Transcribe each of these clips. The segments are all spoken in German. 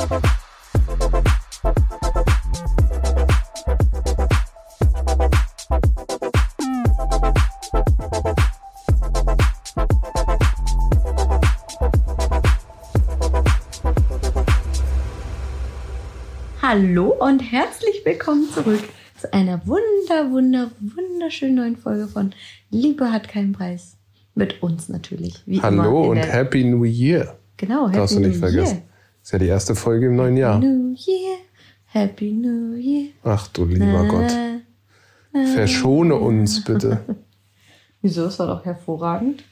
Hallo und herzlich willkommen zurück zu einer wunder, wunder, wunderschönen neuen Folge von Liebe hat keinen Preis. Mit uns natürlich. Wie Hallo und Happy New Year. Genau, Happy Darfst du nicht New vergessen. Year. Ist ja die erste Folge im neuen Jahr. New Year, Happy New Year. Ach du lieber Gott. Verschone uns bitte. Wieso? Das war doch hervorragend.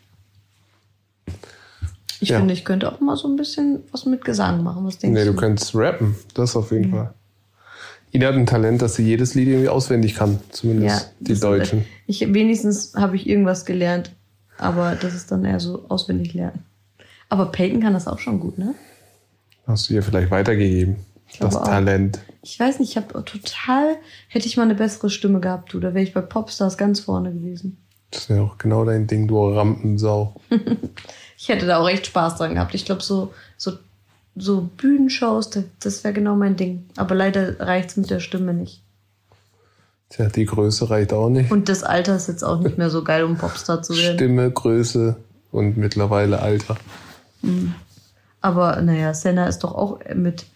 Ich Ja. finde, ich könnte auch mal so ein bisschen was mit Gesang machen. Was denkst Nee, du? du könntest rappen. Das auf jeden Fall. Ina hat ein Talent, dass sie jedes Lied irgendwie auswendig kann. Zumindest die das- Deutschen. Ich, wenigstens habe ich irgendwas gelernt, aber das ist dann eher so auswendig lernen. Aber Peyton kann das auch schon gut, ne? Hast du ihr vielleicht weitergegeben. Das auch. Talent. Ich weiß nicht, ich habe total, hätte ich mal eine bessere Stimme gehabt, du, da wäre ich bei Popstars ganz vorne gewesen. Das ist ja auch genau dein Ding, du Rampensau. Ich hätte da auch echt Spaß dran gehabt. Ich glaube, so, so, so Bühnenshows, das, das wäre genau mein Ding. Aber leider reicht's mit der Stimme nicht. Tja, die Größe reicht auch nicht. Und das Alter ist jetzt auch nicht mehr so geil, um Popstar zu werden. Stimme, Größe und mittlerweile Alter. Aber naja, Senna ist doch auch mit,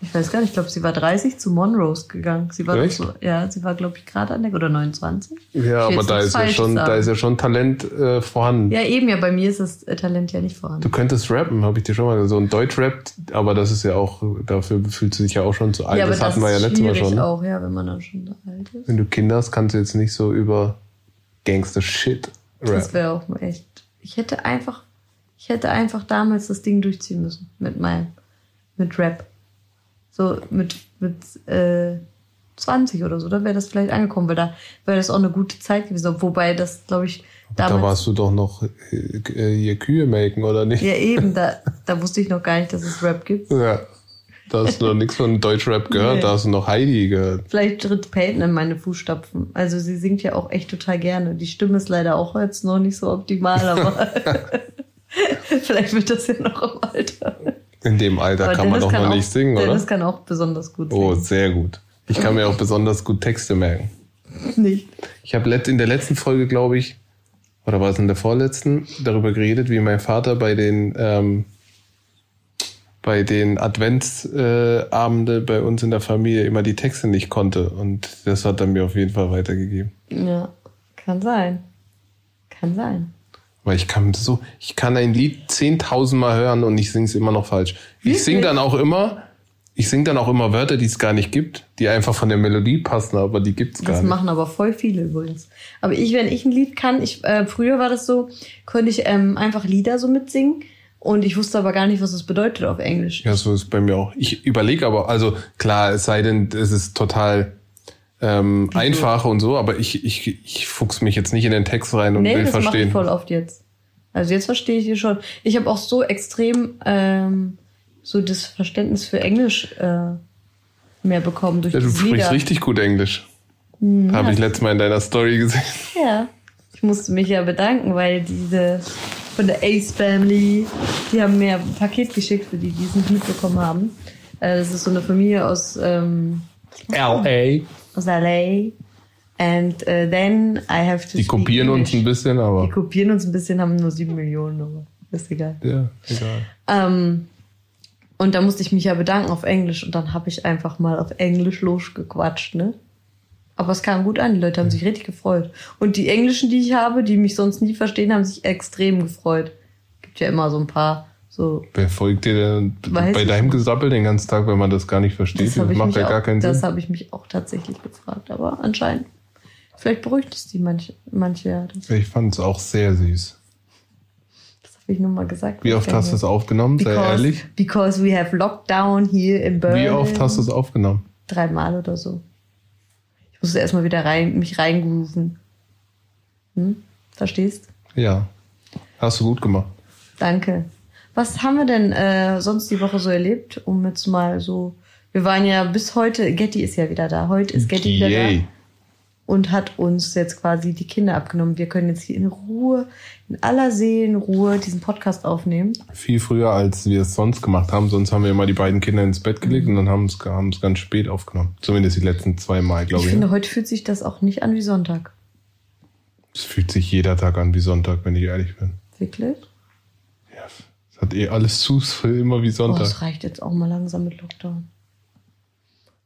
ich weiß gar nicht, ich glaube, sie war 30 zu Monrose gegangen. Sie war Echt? so, ja, sie war, glaube ich, gerade an der, oder 29. Ja, aber da ist, ja schon, da ist ja schon Talent äh, vorhanden. Ja, eben, ja, bei mir ist das äh, Talent ja nicht Du vorhanden. könntest rappen, habe ich dir schon mal gesagt. So ein Deutsch-Rap, aber das ist ja auch, dafür fühlt sie sich ja auch schon zu alt. ja, aber das das, hatten wir ja letztes Mal schon. ne? auch, ja, wenn man dann schon alt ist. Wenn du Kinder hast, kannst du jetzt nicht so über Gangster-Shit Das rappen. wäre auch mal echt. Ich hätte einfach, ich hätte einfach damals das Ding durchziehen müssen mit meinem, mit Rap. So mit mit äh, 20 oder so, da wäre das vielleicht angekommen, weil da wäre das auch eine gute Zeit gewesen. Wobei das, glaube ich, Da damals. warst du doch noch äh, hier Kühe melken, oder nicht? ja, eben, da, da wusste ich noch gar nicht, dass es Rap gibt. Ja. Da hast du noch nichts von Deutschrap gehört, Nee. da hast du noch Heidi gehört. Vielleicht tritt Peyton in meine Fußstapfen. Also sie singt ja auch echt total gerne. Die Stimme ist leider auch jetzt noch nicht so optimal, aber vielleicht wird das ja noch im Alter. In dem Alter Aber kann man Dennis doch noch auch, nicht singen, oder? Dennis kann auch besonders gut Oh, singen. sehr gut. Ich kann mir auch besonders gut Texte merken. Nicht. Ich habe in der letzten Folge, glaube ich, oder war es in der vorletzten, darüber geredet, wie mein Vater bei den ähm, bei den Adventsabende äh, bei uns in der Familie immer die Texte nicht konnte. Und das hat er mir auf jeden Fall weitergegeben. Ja, kann sein. Kann sein. Weil ich kann so, ich kann ein Lied 10.000 Mal hören und ich singe es immer noch falsch. Ich singe dann auch immer, ich singe dann auch immer Wörter, die es gar nicht gibt, die einfach von der Melodie passen, aber die gibt's gar Das nicht. machen aber voll viele übrigens. Aber ich, wenn ich ein Lied kann, ich, äh, früher war das so, konnte ich ähm, einfach Lieder so mitsingen und ich wusste aber gar nicht, was das bedeutet auf Englisch. Ja, so ist bei mir auch. Ich überlege aber, also klar, es sei denn, es ist total ähm, einfach und so, aber ich, ich, ich fuchs mich jetzt nicht in den Text rein und nee, will das mache ich verstehen. voll oft jetzt. Also jetzt verstehe ich die schon. Ich habe auch so extrem ähm, so das Verständnis für Englisch äh, mehr bekommen durch Ja, du sprichst Lieder. richtig gut Englisch. Habe ich letztes Mal in deiner Story gesehen. Ja. Ich musste mich ja bedanken, weil diese von der Ace Family, die haben mir ein Paket geschickt, für die, die es nicht mitbekommen haben. Äh, Das ist so eine Familie aus, ähm, L.A. aus LA. And uh, then I have to Die speak kopieren uns English. ein bisschen, Die aber kopieren uns ein bisschen, haben nur sieben Millionen, aber ist egal. ja, egal. Ähm, und da musste ich mich ja bedanken auf Englisch und dann habe ich einfach mal auf Englisch losgequatscht, ne? Aber es kam gut an, die Leute haben sich richtig gefreut. Und die Englischen, die ich habe, die mich sonst nie verstehen, haben sich extrem gefreut. Gibt ja immer so ein paar so. Wer folgt dir denn Weiß bei deinem. Gesappel den ganzen Tag, wenn man das gar nicht versteht? Das, habe ich, macht mich ja gar auch- keinen das Sinn. habe ich mich auch tatsächlich gefragt, aber anscheinend. Vielleicht beruhigt es die manche, manche ja. Das, Ich fand es auch sehr süß. das habe ich nur mal gesagt. Wie oft hast du es aufgenommen? Sei because, ehrlich. Because we have Lockdown here in Berlin. Wie oft hast du es aufgenommen? dreimal oder so. Ich musste erstmal wieder rein, mich reingrooven. Hm? Verstehst? Ja. Hast du gut gemacht. Danke. Was haben wir denn äh, sonst die Woche so erlebt, um jetzt mal so. Wir waren ja bis heute, Getty ist ja wieder da. Heute ist Getty wieder Yay. und hat uns jetzt quasi die Kinder abgenommen. Wir können jetzt hier in Ruhe, in aller Seelenruhe diesen Podcast aufnehmen. Viel früher, als wir es sonst gemacht haben. Sonst haben wir immer die beiden Kinder ins Bett gelegt und dann haben es haben es ganz spät aufgenommen. Zumindest die letzten zwei Mal, glaube Ich ich. finde, heute fühlt sich das auch nicht an wie Sonntag. Es fühlt sich jeder Tag an wie Sonntag, wenn ich ehrlich bin. Wirklich? Hat eh alles zu, ist immer wie Oh, Sonntag. es reicht jetzt auch mal langsam mit Lockdown.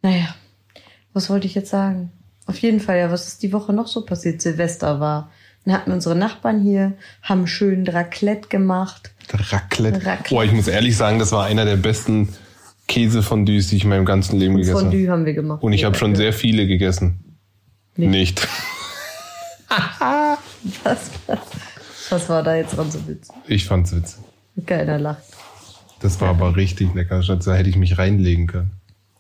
Naja, was wollte ich jetzt sagen? Auf jeden Fall, ja, was ist die Woche noch so passiert? Silvester war. Dann hatten unsere Nachbarn hier, haben schön Raclette gemacht. Raclette. Raclette. Boah, ich muss ehrlich sagen, das war einer der besten Käsefondues, die ich in meinem ganzen Leben gegessen habe. Fondue haben wir gemacht. Und ich habe schon sehr viele gegessen. Nicht. Nicht. Was, was, was war da jetzt dran so witzig? Ich fand's witzig. Keiner lacht. Das war aber richtig lecker. Da hätte ich mich reinlegen können.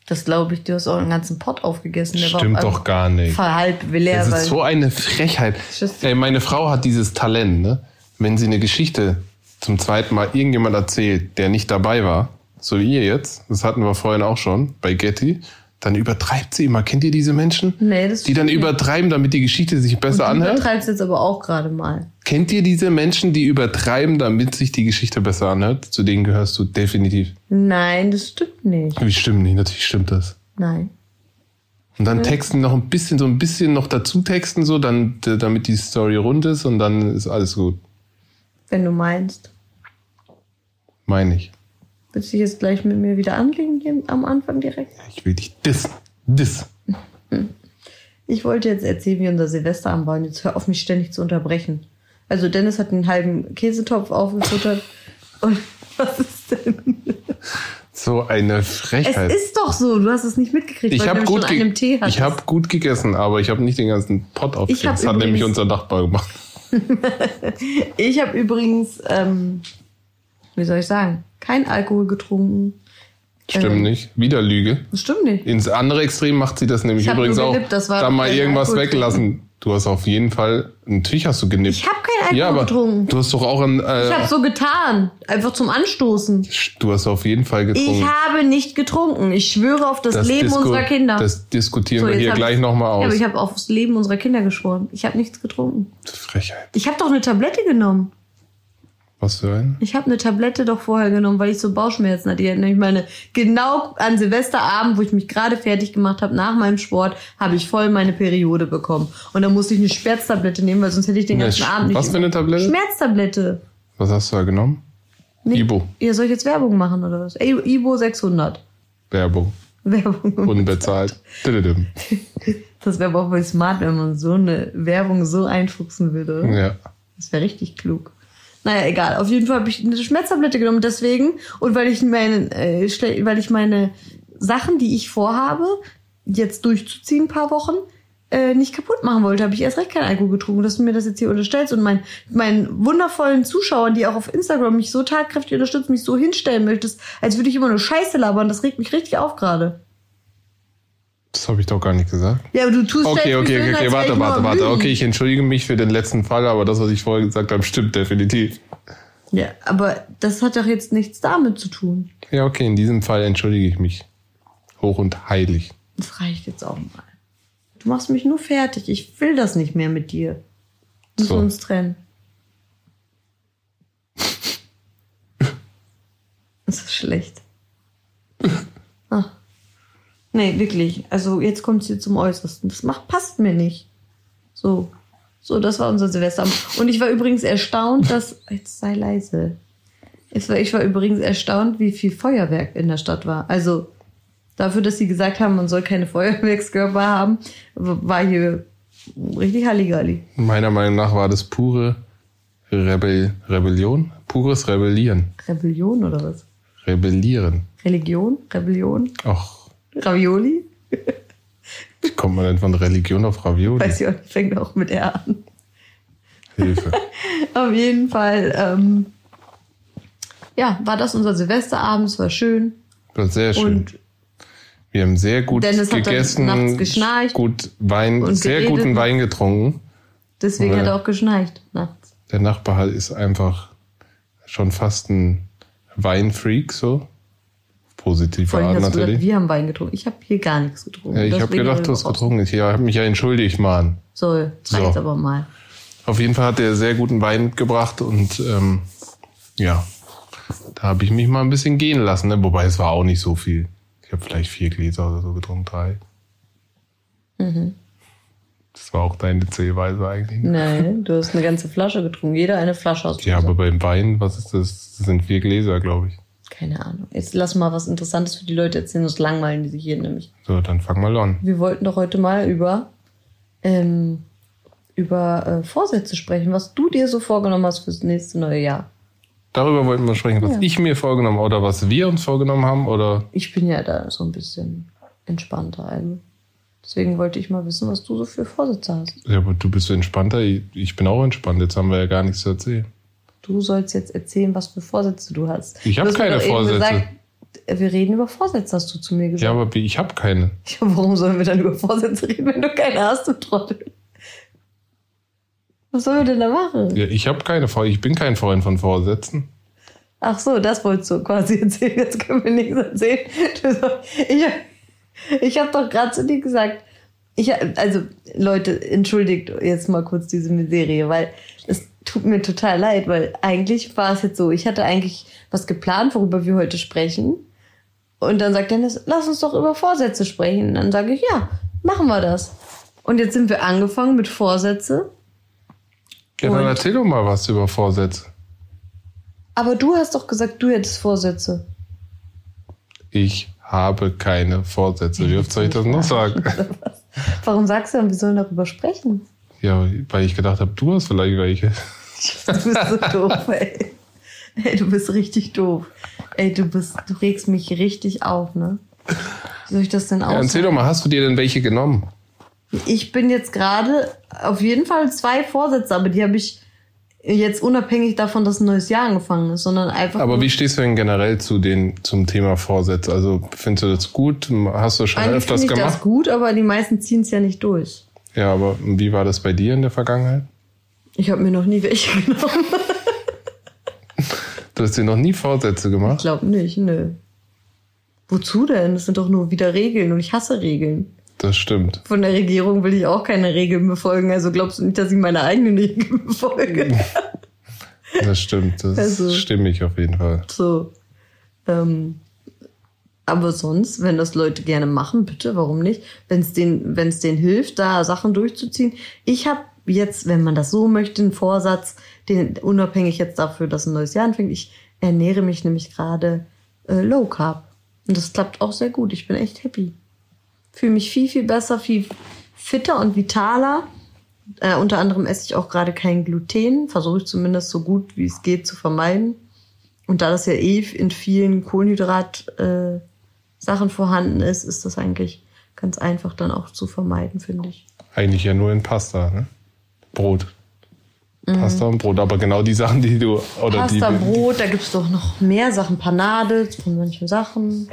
Das glaube ich, du hast auch einen ganzen Pott aufgegessen. Der Stimmt war doch gar nicht. Halb leer, Das ist so eine Frechheit. Ey, meine Frau hat dieses Talent, ne? Wenn sie eine Geschichte zum zweiten Mal irgendjemand erzählt, der nicht dabei war, so wie ihr jetzt, das hatten wir vorhin auch schon bei Getty, dann übertreibt sie immer. Kennt ihr diese Menschen? Nee, das Die dann nicht. übertreiben, damit die Geschichte sich besser Du anhört? übertreibst jetzt aber auch gerade mal. Kennt ihr diese Menschen, die übertreiben, damit sich die Geschichte besser anhört? Zu denen gehörst du definitiv. Nein, das stimmt nicht. Wie stimmt nicht? Natürlich stimmt das. Nein. Und dann texten noch ein bisschen, so ein bisschen noch dazu texten, so, dann, damit die Story rund ist und dann ist alles gut. Wenn du meinst. Meine ich. Willst du dich jetzt gleich mit mir wieder anlegen hier am Anfang direkt? Ich will dich dissen. Diss. Ich wollte jetzt erzählen, wie unser Silvester anbauen. Jetzt hör auf, mich ständig zu unterbrechen. Also Dennis hat einen halben Käsetopf aufgefuttert. Und was ist denn? So eine Es Frechheit. ist doch so, du hast es nicht mitgekriegt, ich weil habe du gut, schon einen Tee hattest. ich hab gut gegessen, aber ich habe nicht den ganzen Pott hab Das hat nämlich unser Nachbar gemacht. Ich habe übrigens, ähm, wie soll ich sagen, kein Alkohol getrunken. Stimmt Ähm, nicht. Wieder Lüge. Das stimmt nicht. Ins andere Extrem macht sie das nämlich übrigens nur auch. genippt, das war da mal irgendwas Alkohol weglassen. Du hast auf jeden Fall, natürlich hast du genippt. Ich habe kein Alkohol ja, aber getrunken. du hast doch auch ein, äh, Ich habe so getan, einfach zum Anstoßen. du hast auf jeden Fall getrunken. Ich habe nicht getrunken. Ich schwöre auf das, Leben Disku- unserer Kinder. Das diskutieren So, wir hier gleich ich- nochmal Ja, aus. aber ich habe auf das Leben unserer Kinder geschworen. Ich habe nichts getrunken. Frechheit. Ich habe doch eine Tablette genommen. Was für ein? Ich habe eine Tablette doch vorher genommen, weil ich so Bauchschmerzen hatte. Nämlich meine genau an Silvesterabend, wo ich mich gerade fertig gemacht habe nach meinem Sport, habe ich voll meine Periode bekommen. Und dann musste ich eine Schmerztablette nehmen, weil sonst hätte ich den ganzen Abend nicht. was für eine Tablette? Schmerztablette. Was hast du da genommen? Nee. Ibo. Ja, soll ich jetzt Werbung machen oder was? Ibo 600. Werbung. Werbung. Unbezahlt. Das wäre aber auch voll smart, wenn man so eine Werbung so einfuchsen würde. ja. Das wäre richtig klug. Naja, egal. Auf jeden Fall habe ich eine Schmerztablette genommen, deswegen. Und weil ich meine, äh, weil ich meine Sachen, die ich vorhabe, jetzt durchzuziehen, ein paar Wochen, äh, nicht kaputt machen wollte, habe ich erst recht keinen Alkohol getrunken, dass du mir das jetzt hier unterstellst und mein, meinen wundervollen Zuschauern, die auch auf Instagram mich so tatkräftig unterstützen, mich so hinstellen möchtest, als würde ich immer nur Scheiße labern, das regt mich richtig auf gerade. Das habe ich doch gar nicht gesagt. Ja, aber du tust Okay, okay, okay, okay, warte, warte, warte. Okay, ich entschuldige mich für den letzten Fall, aber das, was ich vorher gesagt habe, stimmt definitiv. Ja, aber das hat doch jetzt nichts damit zu tun. Ja, okay, in diesem Fall entschuldige ich mich. Hoch und heilig. Das reicht jetzt auch mal. Du machst mich nur fertig. Ich will das nicht mehr mit dir. Müssen So. uns trennen. Das ist schlecht. Nee, wirklich. Also jetzt kommt es hier zum Äußersten. Das macht, passt mir nicht. So. So, das war unser Silvester. Und ich war übrigens erstaunt, dass. Jetzt sei leise. Ich war, ich war übrigens erstaunt, wie viel Feuerwerk in der Stadt war. Also dafür, dass sie gesagt haben, man soll keine Feuerwerkskörper haben, war hier richtig Halligalli. Meiner Meinung nach war das pure Rebell Rebellion? Pures Rebellieren. Rebellion oder was? Rebellieren. Religion? Rebellion? Ach, Ravioli? wie kommt man denn von Religion auf Ravioli? Weiß ich auch nicht, fängt auch mit R an. Hilfe. Auf jeden Fall, ähm, ja, war das unser Silvesterabend, es war schön. War sehr schön. Und Wir haben sehr gut Dennis gegessen, gut Wein, und sehr geredet. guten Wein getrunken. deswegen hat er auch geschnarcht nachts. Der Nachbar ist einfach schon fast ein Weinfreak, so. Du gesagt, natürlich. wir haben Wein getrunken. Ich habe hier gar nichts getrunken. Ja, ich habe gedacht, du hast getrunken. Ich habe mich ja entschuldigt, Mann. So, jetzt So. aber mal. Auf jeden Fall hat er sehr guten Wein gebracht und ähm, ja, da habe ich mich mal ein bisschen gehen lassen. Ne? Wobei es war auch nicht so viel. Ich habe vielleicht vier Gläser oder so getrunken, drei. Mhm. Das war auch deine Zählweise eigentlich. Ne? Nein, du hast eine ganze Flasche getrunken. Jeder eine Flasche aus. Ja, aber beim Wein, was ist das? Das sind vier Gläser, glaube ich. Keine Ahnung. Jetzt lass mal was Interessantes für die Leute erzählen, sonst langweilen die sich hier nämlich. So, dann fang mal an. Wir wollten doch heute mal über, ähm, über äh, Vorsätze sprechen, was du dir so vorgenommen hast fürs nächste neue Jahr. Darüber wollten wir sprechen, was Ja. ich mir vorgenommen habe oder was wir uns vorgenommen haben oder Ich bin ja da so ein bisschen entspannter. Also. Deswegen wollte ich mal wissen, was du so für Vorsätze hast. ja, aber du bist so entspannter. Ich, ich bin auch entspannt. Jetzt haben wir ja gar nichts zu erzählen. Du sollst jetzt erzählen, was für Vorsätze du hast. Ich hab Du hast mir keine Vorsätze. Gesagt, wir reden über Vorsätze, hast du zu mir gesagt. Ja, aber ich habe keine. Ja, warum sollen wir dann über Vorsätze reden, wenn du keine hast, du Trottel? Was sollen wir denn da machen? Ja, ich habe keine Vor Ich bin kein Freund von Vorsätzen. Ach so, das wolltest du quasi erzählen. Jetzt können wir nichts erzählen. Ich ich habe doch gerade zu dir gesagt, ich, also Leute, entschuldigt jetzt mal kurz diese Miserie, weil tut mir total leid, weil eigentlich war es jetzt so, ich hatte eigentlich was geplant, worüber wir heute sprechen. Und dann sagt Dennis, lass uns doch über Vorsätze sprechen. Und dann sage ich, ja, machen wir das. Und jetzt sind wir angefangen mit Vorsätze. Ja, dann erzähl doch mal was über Vorsätze. Aber du hast doch gesagt, du hättest Vorsätze. Ich habe keine Vorsätze. Wie oft soll ich das noch sagen? Warum sagst du dann, wir sollen darüber sprechen? Ja, weil ich gedacht habe, du hast vielleicht welche. Du bist so doof, ey. Ey, du bist richtig doof. Ey, du bist, du regst mich richtig auf, ne? Wie soll ich das denn Ja, erzähl doch mal, hast du dir denn welche genommen? ich bin jetzt gerade auf jeden Fall zwei Vorsätze, aber die habe ich jetzt unabhängig davon, dass ein neues Jahr angefangen ist, sondern einfach. Aber wie stehst du denn generell zu den, zum Thema Vorsätze? Also findest du das gut? Hast du schon Eigentlich öfters finde ich gemacht? das gut, aber die meisten ziehen es ja nicht durch. Ja, aber wie war das bei dir in der Vergangenheit? Ich habe mir noch nie welche genommen. Du hast dir noch nie Vorsätze Ich gemacht? glaube nicht, nö. Wozu denn? Das sind doch nur wieder Regeln und ich hasse Regeln. Das stimmt. Von der Regierung will ich auch keine Regeln befolgen. Also glaubst du nicht, dass ich meine eigenen Regeln befolge? Das stimmt. Das Also- stimme ich auf jeden Fall. So. Ähm, aber sonst, wenn das Leute gerne machen, bitte, warum nicht? Wenn es denen, wenn es denen hilft, da Sachen durchzuziehen. Ich habe jetzt, wenn man das so möchte, einen Vorsatz, den unabhängig jetzt dafür, dass ein neues Jahr anfängt. Ich ernähre mich nämlich gerade äh, Low Carb. Und das klappt auch sehr gut. Ich bin echt happy. Fühle mich viel, viel besser, viel fitter und vitaler. Äh, unter anderem esse ich auch gerade kein Gluten. Versuche ich zumindest so gut wie es geht zu vermeiden. Und da das ja eh in vielen Kohlenhydrat-Sachen äh, Sachen vorhanden ist, ist das eigentlich ganz einfach dann auch zu vermeiden, finde ich. Eigentlich ja nur in Pasta, ne? Brot. Mhm. Pasta und Brot, aber genau die Sachen, die du oder Pasta, die Brot, da gibt's doch noch mehr Sachen, Panade von manchen Sachen.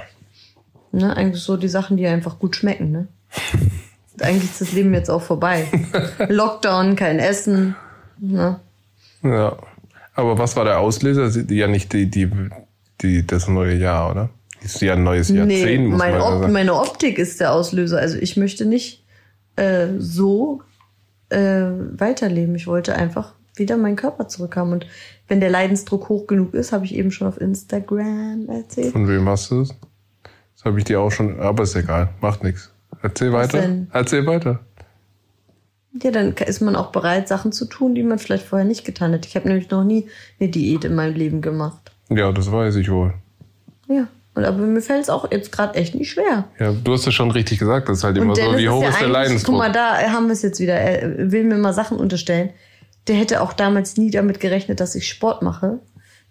Ne, eigentlich so die Sachen, die einfach gut schmecken, ne? eigentlich ist das Leben jetzt auch vorbei. Lockdown, kein Essen. Ne? Ja. Aber was war der Auslöser? Ja nicht die, die, die, das neue Jahr, oder? Ist ja ein neues Jahrzehnt, Nee, muss mein man Op sagen. meine Optik ist der Auslöser. Also ich möchte nicht äh, so äh, weiterleben. Ich wollte einfach wieder meinen Körper zurückhaben. Und wenn der Leidensdruck hoch genug ist, habe ich eben schon auf Instagram erzählt. Von wem hast du es? Das habe ich dir auch schon, aber ist egal, macht nichts. Erzähl Was weiter. denn? Erzähl weiter. Ja, dann ist man auch bereit, Sachen zu tun, die man vielleicht vorher nicht getan hat. Ich habe nämlich noch nie eine Diät in meinem Leben gemacht. Ja, das weiß ich wohl. Ja. Und aber mir fällt es auch jetzt gerade echt nicht schwer. Ja, du hast es schon richtig gesagt. Das ist halt immer so, wie hoch ist der Leidensdruck? Guck mal, da haben wir es jetzt wieder. Er will mir mal Sachen unterstellen. Der hätte auch damals nie damit gerechnet, dass ich Sport mache.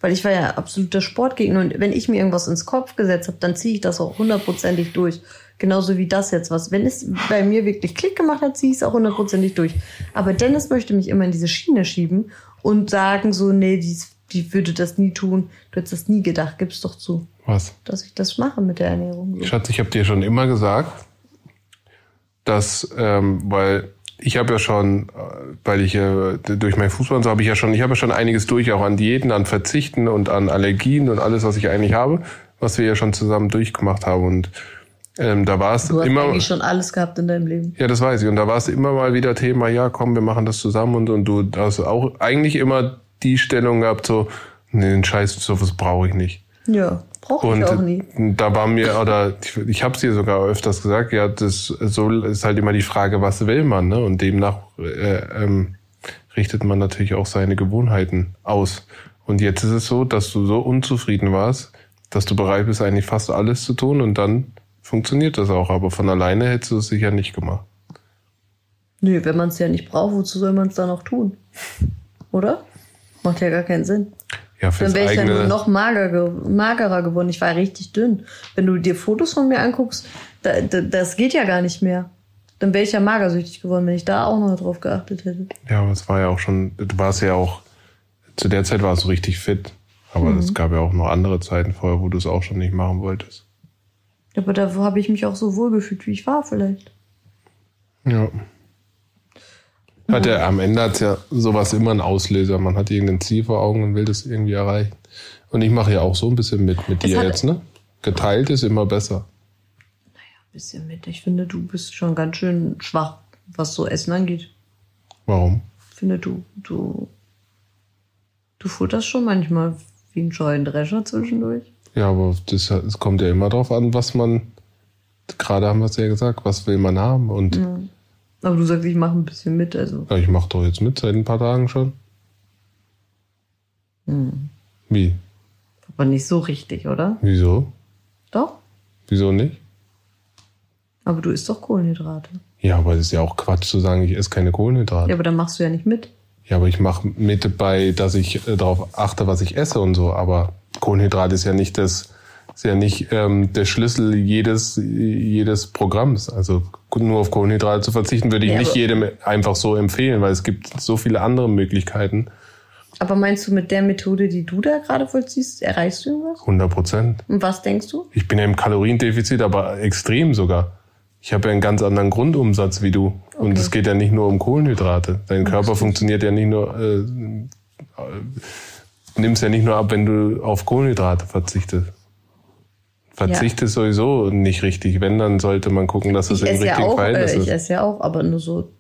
Weil ich war ja absoluter Sportgegner. Und wenn ich mir irgendwas ins Kopf gesetzt habe, dann ziehe ich das auch hundertprozentig durch. Genauso wie das jetzt was. Wenn es bei mir wirklich Klick gemacht hat, ziehe ich es auch hundertprozentig durch. Aber Dennis möchte mich immer in diese Schiene schieben und sagen so, nee, die, die würde das nie tun. Du hättest das nie gedacht. Gib's doch zu, Was? dass ich das mache mit der Ernährung. Schatz, ich habe dir schon immer gesagt, dass, ähm, weil ich habe ja schon, äh, weil ich äh, durch meinen Fußball und so habe ich ja schon, ich habe ja schon einiges durch, auch an Diäten, an Verzichten und an Allergien und alles, was ich eigentlich habe. was wir ja schon zusammen durchgemacht haben. Und ähm, da war es Du hast immer. eigentlich schon alles gehabt in deinem Leben. Ja, das weiß ich. Und da war es immer mal wieder Thema, ja, komm, wir machen das zusammen. Und, und du hast auch eigentlich immer die Stellung gehabt, so, nee, den Scheiß, sowas brauche ich nicht. Ja, brauche ich auch nie. da war mir, oder ich, ich habe es dir sogar öfters gesagt, ja, das so ist halt immer die Frage, was will man, ne? Und demnach äh, ähm, richtet man natürlich auch seine Gewohnheiten aus. Und jetzt ist es so, dass du so unzufrieden warst, dass du bereit bist, eigentlich fast alles zu tun und dann funktioniert das auch. Aber von alleine hättest du es sicher nicht gemacht. Nö, wenn man es ja nicht braucht, wozu soll man es dann auch tun? Oder? Macht ja gar keinen Sinn. Ja, fürs Dann wäre ich ja eigene. nur noch mager, ge- magerer geworden. Ich war richtig dünn. Wenn du dir Fotos von mir anguckst, da, da, das geht ja gar nicht mehr. Dann wäre ich ja magersüchtig geworden, wenn ich da auch noch drauf geachtet hätte. Ja, aber es war ja auch schon, du warst ja auch, zu der Zeit warst du richtig fit. Aber Mhm. es gab ja auch noch andere Zeiten vorher, wo du es auch schon nicht machen wolltest. Aber da habe ich mich auch so wohl gefühlt, wie ich war vielleicht. Ja. Hat ja, am Ende hat ja sowas immer einen Auslöser. Man hat irgendein Ziel vor Augen und will das irgendwie erreichen. Und ich mache ja auch so ein bisschen mit, mit Es dir jetzt, ne? Geteilt ist immer besser. Bisschen mit. Ich finde, du bist schon ganz schön schwach, was so Essen angeht. Warum? Ich finde, du, du, du futterst schon manchmal wie ein Scheunendrescher zwischendurch. Ja, aber das, es kommt ja immer drauf an, was man, gerade haben wir es ja gesagt, was will man haben. Und Aber du sagst, ich mache ein bisschen mit, also. ja, ich mache doch jetzt mit seit ein paar Tagen schon. Hm. Wie? Aber nicht so richtig, oder? Wieso? Doch? Wieso nicht? Aber du isst doch Kohlenhydrate. Ja, aber es ist ja auch Quatsch zu sagen, ich esse keine Kohlenhydrate. Ja, aber dann machst du ja nicht mit. Ja, aber ich mache mit bei, dass ich äh, darauf achte, was ich esse und so. Aber Kohlenhydrat ist ja nicht das, ist ja nicht ähm, der Schlüssel jedes jedes Programms. Also nur auf Kohlenhydrate zu verzichten, würde ich Ja, nicht jedem einfach so empfehlen, weil es gibt so viele andere Möglichkeiten. Aber meinst du, mit der Methode, die du da gerade vollziehst, erreichst du irgendwas? 100 Prozent. Und was denkst du? Ich bin ja im Kaloriendefizit, aber extrem sogar. Ich habe ja einen ganz anderen Grundumsatz wie du. Und Okay. es geht ja nicht nur um Kohlenhydrate. Dein Körper funktioniert ja nicht nur, äh, nimmst ja nicht nur ab, wenn du auf Kohlenhydrate verzichtest. Verzicht ist sowieso nicht richtig. Wenn, dann sollte man gucken, dass es Ich im esse ja richtigen auch, Verhältnis äh, ich ist. esse ja auch, aber nur so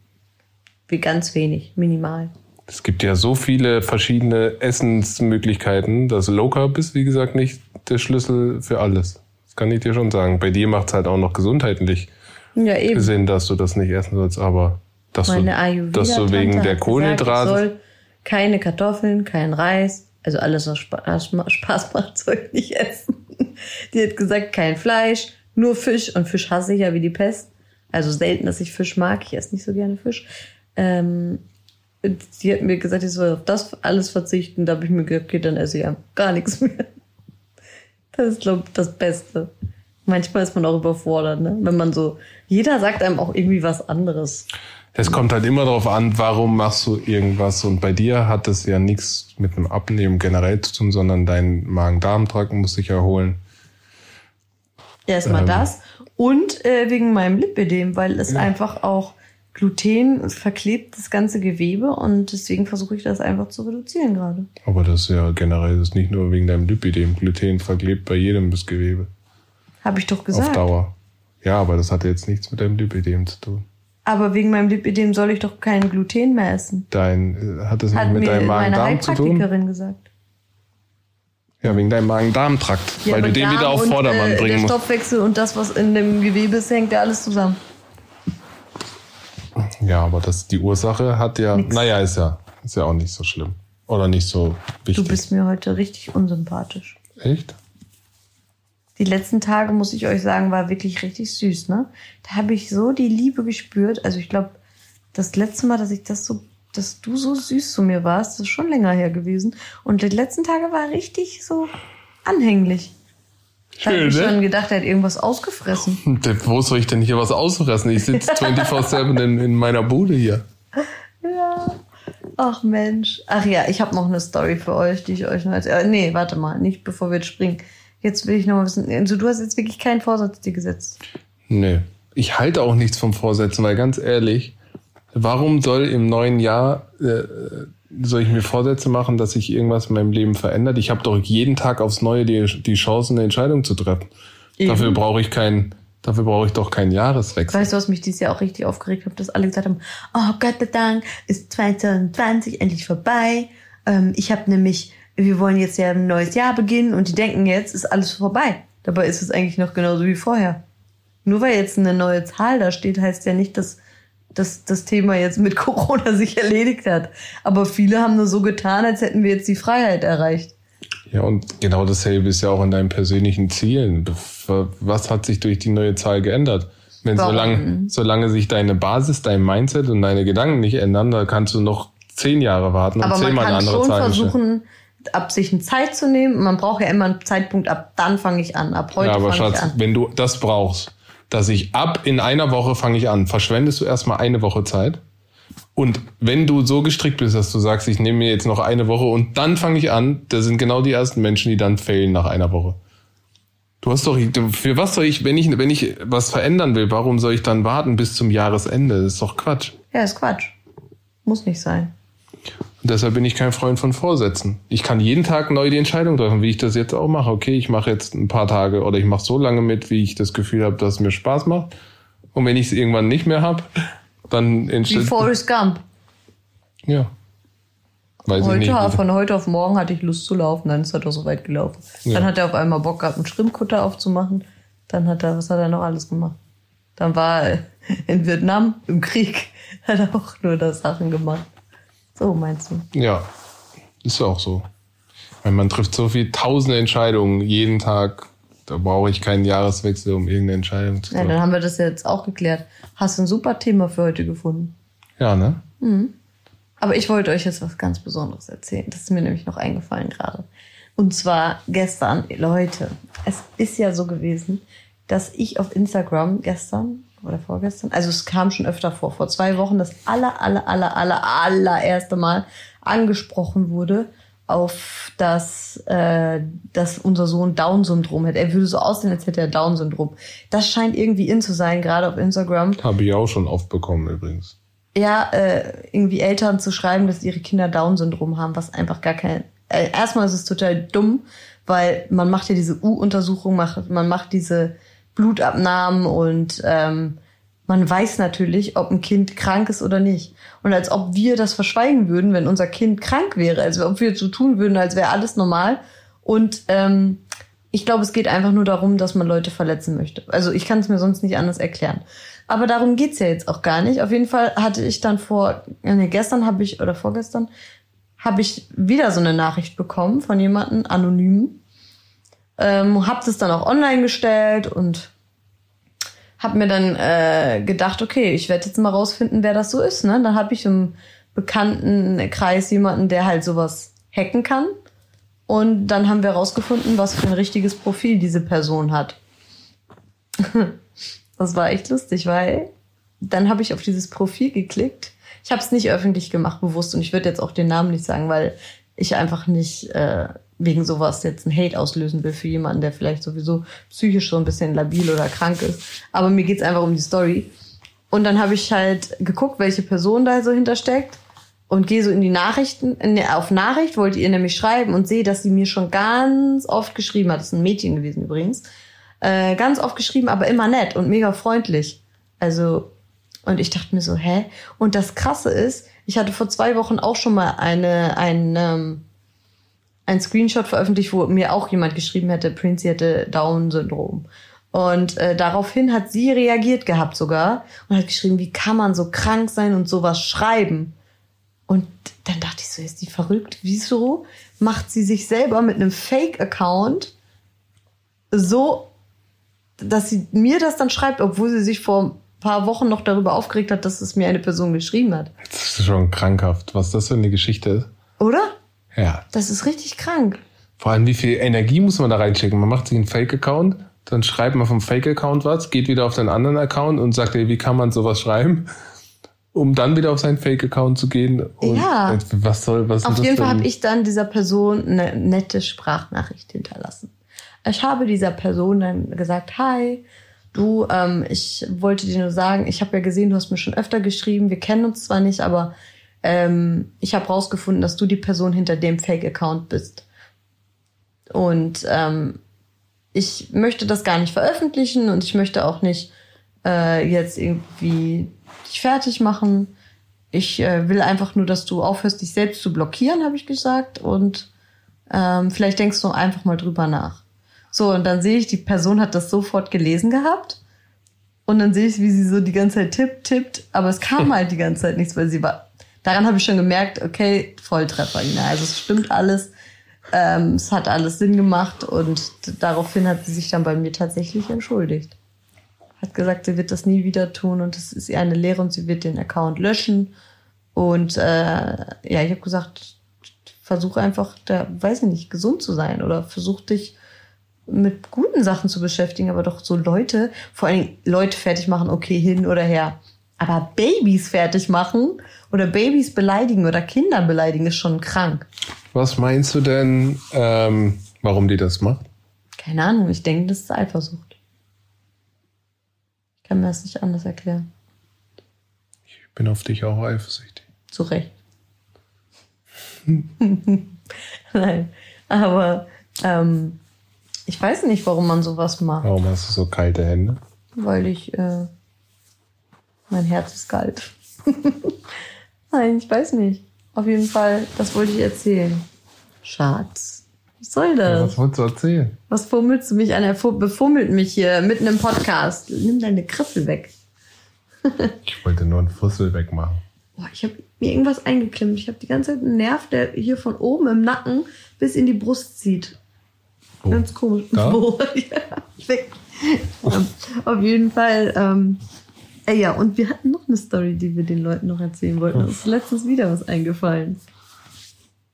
wie ganz wenig, minimal. Es gibt ja so viele verschiedene Essensmöglichkeiten. Das Low Carb ist, wie gesagt, nicht der Schlüssel für alles. Das kann ich dir schon sagen. Bei dir macht es halt auch noch gesundheitlich Ja, eben. Sinn, dass du das nicht essen sollst, aber dass Meine du, dass du wegen der Kohlenhydrate. Ich keine Kartoffeln, kein Reis, also alles, was Spaß macht, soll ich nicht essen. Die hat gesagt, kein Fleisch, nur Fisch. Und Fisch hasse ich ja wie die Pest. Also selten, dass ich Fisch mag. Ich esse nicht so gerne Fisch. Ähm, sie hat mir gesagt, ich soll auf das alles verzichten. Da habe ich mir gedacht, okay, dann esse ich einfach gar nichts mehr. Das ist, glaube ich, das Beste. Manchmal ist man auch überfordert, ne? Wenn man so, jeder sagt einem auch irgendwie was anderes. Es kommt halt immer darauf an, warum machst du irgendwas. Und bei dir hat es ja nichts mit dem Abnehmen generell zu tun, sondern dein Magen-Darm-Trakt muss sich erholen. Erstmal Ähm. das. Und äh, wegen meinem Lipödem, weil es einfach auch Gluten verklebt das ganze Gewebe und deswegen versuche ich das einfach zu reduzieren gerade. Aber das ist ja generell das ist nicht nur wegen deinem Lipidem. Gluten verklebt bei jedem das Gewebe. Habe ich doch Auf gesagt. Dauer. Ja, aber das hat jetzt nichts mit deinem Lipidem zu tun. Aber wegen meinem Lipödem soll ich doch kein Gluten mehr essen. Dein, äh, hat das nicht Hat mit mir deinem Magen-Darm zu tun? Heilpraktikerin gesagt. Ja, wegen deinem Magen-Darm-Trakt. Ja, weil du den wieder Darm auf und, Vordermann äh, bringen Der musst. Stoffwechsel und das, was in dem Gewebe ist, hängt ja alles zusammen. Ja, aber das, die Ursache hat ja, Nix. naja, ist ja, ist ja auch nicht so schlimm. Oder nicht so Du wichtig. bist mir heute richtig unsympathisch. Echt? Die letzten Tage, muss ich euch sagen, war wirklich richtig süß, ne? Da habe ich so die Liebe gespürt. Also ich glaube, das letzte Mal, dass ich das so, dass du so süß zu mir warst, das ist schon länger her gewesen. Und die letzten Tage war richtig so anhänglich. Da habe Schön, ich ne? schon gedacht, er hat irgendwas ausgefressen. Wo soll ich denn hier was ausfressen? Ich sitze 24-7 in, in meiner Bude hier. Ja. Ach Mensch. Ach ja, ich habe noch eine Story für euch, die ich euch noch erzähle. Äh, nee, warte mal, nicht bevor wir jetzt springen. Jetzt will ich noch mal wissen. Also du hast jetzt wirklich keinen Vorsatz dir gesetzt. Nee. Ich halte auch nichts vom Vorsätzen, weil ganz ehrlich, warum soll im neuen Jahr äh, soll ich mir Vorsätze machen, dass sich irgendwas in meinem Leben verändert? Ich habe doch jeden Tag aufs Neue die, die Chance, eine Entscheidung zu treffen. Eben. Dafür brauche ich kein, dafür brauche ich doch keinen Jahreswechsel. Weißt du, was mich dieses Jahr auch richtig aufgeregt hat, dass alle gesagt haben, oh Gott sei Dank ist 2020 endlich vorbei. Ähm, ich habe nämlich, wir wollen jetzt ja ein neues Jahr beginnen und die denken jetzt, ist alles vorbei. Dabei ist es eigentlich noch genauso wie vorher. Nur weil jetzt eine neue Zahl da steht, heißt ja nicht, dass dass das Thema jetzt mit Corona sich erledigt hat. Aber viele haben nur so getan, als hätten wir jetzt die Freiheit erreicht. Ja, und genau dasselbe ist ja auch in deinen persönlichen Zielen. Was hat sich durch die neue Zahl geändert? Wenn solange, solange sich deine Basis, dein Mindset und deine Gedanken nicht ändern, da kannst du noch zehn Jahre warten und zehnmal eine andere Zahl. Aber man kann schon versuchen, ab sich eine Zeit zu nehmen. Man braucht ja immer einen Zeitpunkt, ab dann fange ich an, ab heute ja, aber Schatz, ich an. Wenn du das brauchst, dass ich ab in einer Woche fange ich an. Verschwendest du erstmal eine Woche Zeit. Und wenn du so gestrickt bist, dass du sagst, ich nehme mir jetzt noch eine Woche und dann fange ich an, da sind genau die ersten Menschen, die dann fehlen nach einer Woche. Du hast doch, für was soll ich, wenn ich, wenn ich was verändern will, warum soll ich dann warten bis zum Jahresende? Das ist doch Quatsch. Ja, ist Quatsch. Muss nicht sein. Und deshalb bin ich kein Freund von Vorsätzen. Ich kann jeden Tag neu die Entscheidung treffen, wie ich das jetzt auch mache. Okay, ich mache jetzt ein paar Tage oder ich mache so lange mit, wie ich das Gefühl habe, dass es mir Spaß macht. Und wenn ich es irgendwann nicht mehr habe, dann entsteht. Wie Forrest Gump. Ja. Weiß heute, ich nicht. Von heute auf morgen hatte ich Lust zu laufen, dann ist er doch so weit gelaufen. Ja. Dann hat er auf einmal Bock gehabt, einen Schrimmkutter aufzumachen. Dann hat er, was hat er noch alles gemacht? Dann war er in Vietnam im Krieg, hat er auch nur das Sachen gemacht. So meinst du? Ja, ist ja auch so. Weil man trifft so viele tausende Entscheidungen jeden Tag. Da brauche ich keinen Jahreswechsel, um irgendeine Entscheidung zu treffen. Ja, dann haben wir das jetzt auch geklärt. Hast du ein super Thema für heute gefunden? Ja, ne? Mhm. Aber ich wollte euch jetzt was ganz Besonderes erzählen. Das ist mir nämlich noch eingefallen gerade. Und zwar gestern, Leute, es ist ja so gewesen, dass ich auf Instagram gestern oder vorgestern. Also es kam schon öfter vor. Vor zwei Wochen das aller, aller, aller, aller, allererste Mal angesprochen wurde auf das, äh, dass unser Sohn Down-Syndrom hat. Er würde so aussehen, als hätte er Down-Syndrom. Das scheint irgendwie in zu sein, gerade auf Instagram. Habe ich auch schon oft bekommen übrigens. Ja, äh, irgendwie Eltern zu schreiben, dass ihre Kinder Down-Syndrom haben, was einfach gar kein. Äh, erstmal ist es total dumm, weil man macht ja diese U-Untersuchung, macht, man macht diese Blutabnahmen und ähm, man weiß natürlich, ob ein Kind krank ist oder nicht. Und als ob wir das verschweigen würden, wenn unser Kind krank wäre, als ob wir so tun würden, als wäre alles normal. Und ähm, ich glaube, es geht einfach nur darum, dass man Leute verletzen möchte. Also ich kann es mir sonst nicht anders erklären. Aber darum geht's ja jetzt auch gar nicht. Auf jeden Fall hatte ich dann vor, nee, gestern habe ich, oder vorgestern, habe ich wieder so eine Nachricht bekommen von jemandem, anonym, ähm, hab das dann auch online gestellt und hab mir dann äh, gedacht, okay, ich werde jetzt mal rausfinden, wer das so ist. Ne? Dann habe ich im bekannten Kreis jemanden, der halt sowas hacken kann. Und dann haben wir rausgefunden, was für ein richtiges Profil diese Person hat. das war echt lustig, weil dann habe ich auf dieses Profil geklickt. Ich habe es nicht öffentlich gemacht, bewusst, und ich würde jetzt auch den Namen nicht sagen, weil ich einfach nicht äh, wegen sowas jetzt ein Hate auslösen will für jemanden, der vielleicht sowieso psychisch so ein bisschen labil oder krank ist. Aber mir geht's einfach um die Story. Und dann habe ich halt geguckt, welche Person da so hintersteckt und gehe so in die Nachrichten, in, auf Nachricht wollte ihr nämlich schreiben und sehe, dass sie mir schon ganz oft geschrieben hat. Das ist ein Mädchen gewesen übrigens. Äh, ganz oft geschrieben, aber immer nett und mega freundlich. Also, und ich dachte mir so, hä? Und das Krasse ist, ich hatte vor zwei Wochen auch schon mal eine, ein, ähm, ein Screenshot veröffentlicht, wo mir auch jemand geschrieben hätte, Prince hätte Down-Syndrom. Und äh, daraufhin hat sie reagiert gehabt sogar und hat geschrieben, wie kann man so krank sein und sowas schreiben? Und dann dachte ich so, ist die verrückt? Wieso macht sie sich selber mit einem Fake-Account so, dass sie mir das dann schreibt, obwohl sie sich vor ein paar Wochen noch darüber aufgeregt hat, dass es mir eine Person geschrieben hat. Das ist schon krankhaft, was das für eine Geschichte ist. Oder? Ja. Das ist richtig krank. Vor allem, wie viel Energie muss man da reinschicken? Man macht sich einen Fake-Account, dann schreibt man vom Fake-Account was, geht wieder auf den anderen Account und sagt, ey, wie kann man sowas schreiben? Um dann wieder auf seinen Fake-Account zu gehen. Und ja. Was soll, was Auf jeden Fall habe ich dann dieser Person eine nette Sprachnachricht hinterlassen. Ich habe dieser Person dann gesagt, hi, du, ähm, ich wollte dir nur sagen, ich habe ja gesehen, du hast mir schon öfter geschrieben, wir kennen uns zwar nicht, aber ähm, ich habe rausgefunden, dass du die Person hinter dem Fake-Account bist. Und ähm, ich möchte das gar nicht veröffentlichen und ich möchte auch nicht äh, jetzt irgendwie dich fertig machen. Ich äh, will einfach nur, dass du aufhörst, dich selbst zu blockieren, habe ich gesagt. Und ähm, vielleicht denkst du einfach mal drüber nach. So, und dann sehe ich, die Person hat das sofort gelesen gehabt. Und dann sehe ich, wie sie so die ganze Zeit tippt, tippt. Aber es kam halt die ganze Zeit nichts, weil sie war. Daran habe ich schon gemerkt, okay, Volltreffer, Ina. Also es stimmt alles. Ähm, es hat alles Sinn gemacht und daraufhin hat sie sich dann bei mir tatsächlich entschuldigt. Hat gesagt, sie wird das nie wieder tun und es ist ihr eine Lehre und sie wird den Account löschen. Und äh, ja, ich habe gesagt, versuch einfach, da, weiß ich nicht, gesund zu sein oder versuch dich mit guten Sachen zu beschäftigen, aber doch so Leute, vor Dingen Leute fertig machen, okay, hin oder her. Aber Babys fertig machen oder Babys beleidigen oder Kinder beleidigen ist schon krank. Was meinst du denn, ähm, warum die das macht? Keine Ahnung, ich denke, das ist Eifersucht. Ich kann mir das nicht anders erklären. Ich bin auf dich auch eifersüchtig. Zu Recht. Nein, aber ähm, ich weiß nicht, warum man sowas macht. Warum hast du so kalte Hände? Weil ich, äh, mein Herz ist kalt. Nein, ich weiß nicht. Auf jeden Fall, das wollte ich erzählen. Schatz, was soll das? Ja, was wolltest du erzählen? Was fummelst du mich an? Er fu- befummelt mich hier mitten im Podcast. Nimm deine Griffel weg. Ich wollte nur einen Fussel wegmachen. Boah, ich habe mir irgendwas eingeklemmt. Ich habe die ganze Zeit einen Nerv, der hier von oben im Nacken bis in die Brust zieht. Wo? Ganz komisch. Da? Wo? ja, weg. Auf jeden Fall. Ähm, äh, ja, und wir hatten noch eine Story, die wir den Leuten noch erzählen wollten. Uns ist letztens wieder was eingefallen.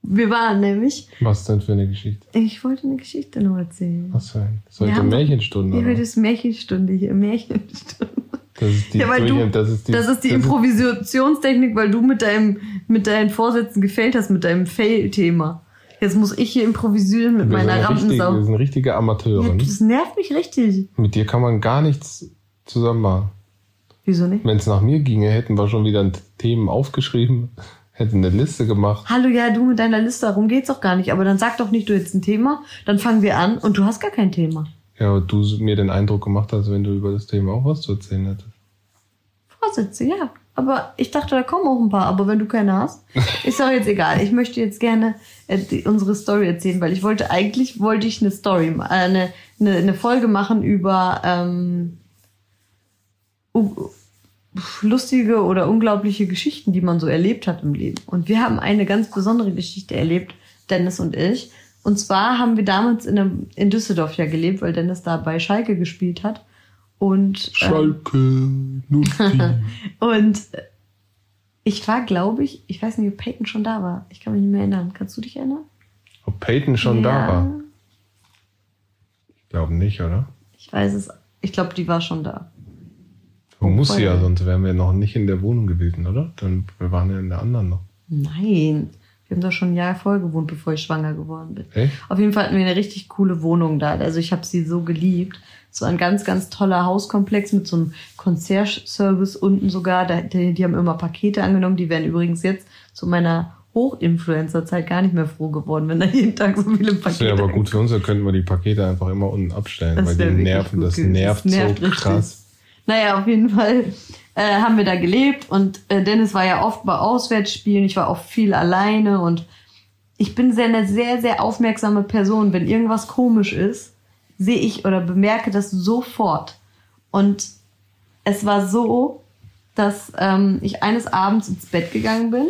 Wir waren nämlich, Was denn für eine Geschichte? ich wollte eine Geschichte noch erzählen. Was für ein? Ist heute haben- Märchenstunde? Ja, heute ist Märchenstunde hier, Märchenstunde. Das ist die, Ja, weil du, das ist die, das ist die Improvisationstechnik, weil du mit deinem, mit deinen Vorsätzen gefällt hast, mit deinem Fail-Thema. Jetzt muss ich hier improvisieren mit meiner richtig, wir Rampensau. sind richtige Amateure. Ja, ne? das nervt mich richtig. Mit dir kann man gar nichts zusammen machen. Wieso nicht? Wenn es nach mir ginge, hätten wir schon wieder Themen aufgeschrieben, hätten eine Liste gemacht. Hallo, ja, du mit deiner Liste, darum geht's doch gar nicht. Aber dann sag doch nicht, du hättest ein Thema, dann fangen wir an und du hast gar kein Thema. Ja, aber du mir den Eindruck gemacht hast, wenn du über das Thema auch was zu erzählen hättest. Vorsätze, ja. Aber ich dachte, da kommen auch ein paar. Aber wenn du keine hast, ist doch jetzt egal. Ich möchte jetzt gerne äh, unsere Story erzählen, weil ich wollte eigentlich wollte ich eine Story, äh, eine, eine, eine Folge machen über ähm, lustige oder unglaubliche Geschichten, die man so erlebt hat im Leben. Und wir haben eine ganz besondere Geschichte erlebt, Dennis und ich. Und zwar haben wir damals in, einem, in Düsseldorf ja gelebt, weil Dennis da bei Schalke gespielt hat. Und Schalke, Nutti. und äh, ich war, glaube ich, ich weiß nicht, ob Peyton schon da war. Ich kann mich nicht mehr erinnern. Kannst du dich erinnern? Ob Peyton schon da Ja, war? Ich glaube nicht, oder? Ich weiß es. Ich glaube, die war schon da. Oh, muss sie ja, voll. sonst wären wir noch nicht in der Wohnung gewesen, oder? Dann wir waren ja in der anderen noch. Nein. Wir haben da schon ein Jahr vorher gewohnt, bevor ich schwanger geworden bin. Echt? Auf jeden Fall hatten wir eine richtig coole Wohnung da. Also ich habe sie so geliebt. So ein ganz, ganz toller Hauskomplex mit so einem Concierge-Service unten sogar. Die, die haben immer Pakete angenommen. Die wären übrigens jetzt zu meiner Hochinfluencer-Zeit gar nicht mehr froh geworden, wenn da jeden Tag so viele Das Pakete wäre aber gut für uns, da könnten wir die Pakete einfach immer unten abstellen, Das weil die nerven, das nervt, Das nervt so richtig. krass. Naja, auf jeden Fall äh, haben wir da gelebt und äh, Dennis war ja oft bei Auswärtsspielen. Ich war auch viel alleine und ich bin sehr eine sehr, sehr aufmerksame Person. Wenn irgendwas komisch ist, sehe ich oder bemerke das sofort. Und es war so, dass ähm, ich eines Abends ins Bett gegangen bin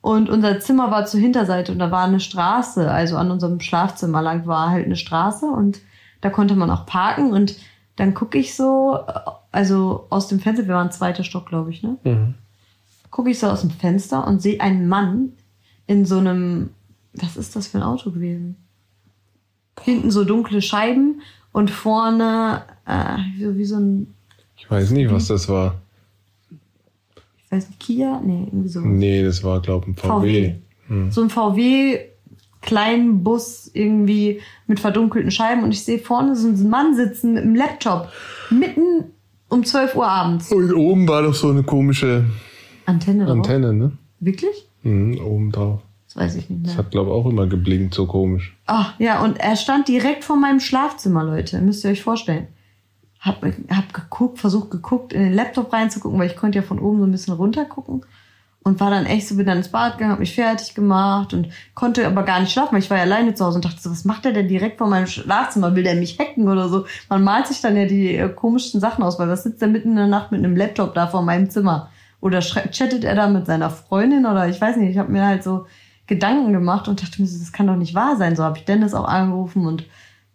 und unser Zimmer war zur Hinterseite und da war eine Straße, also an unserem Schlafzimmer lang war halt eine Straße und da konnte man auch parken und dann gucke ich so, äh, also aus dem Fenster, wir waren zweiter Stock, glaube ich, ne? Mhm. Gucke ich so aus dem Fenster und sehe einen Mann in so einem, was ist das für ein Auto gewesen? Hinten so dunkle Scheiben und vorne äh, wie, wie so ein, Ich weiß nicht, was das war. ich weiß nicht, Kia? Nee, irgendwie so. Nee, das war, glaube ich, ein VW. Hm. so ein VW kleinen Bus irgendwie mit verdunkelten Scheiben und ich sehe vorne so einen Mann sitzen mit einem Laptop mitten um 12 Uhr abends. Und oben war doch so eine komische Antenne drauf. Antenne, ne? Wirklich? Mhm, oben drauf. Das weiß ich nicht Das mehr. hat, glaube ich, auch immer geblinkt, so komisch. Ach, ja, und er stand direkt vor meinem Schlafzimmer, Leute. Müsst ihr euch vorstellen. Hab, hab geguckt, versucht geguckt, in den Laptop reinzugucken, weil ich konnte ja von oben so ein bisschen runter gucken. Und war dann echt so, bin dann ins Bad gegangen, hab mich fertig gemacht und konnte aber gar nicht schlafen, ich war ja alleine zu Hause und dachte so, was macht der denn direkt vor meinem Schlafzimmer? Will der mich hacken oder so? Man malt sich dann ja die äh, komischsten Sachen aus, weil was sitzt der mitten in der Nacht mit einem Laptop da vor meinem Zimmer? Oder chattet er da mit seiner Freundin oder ich weiß nicht, ich habe mir halt so Gedanken gemacht und dachte mir, so, das kann doch nicht wahr sein. So habe ich Dennis auch angerufen und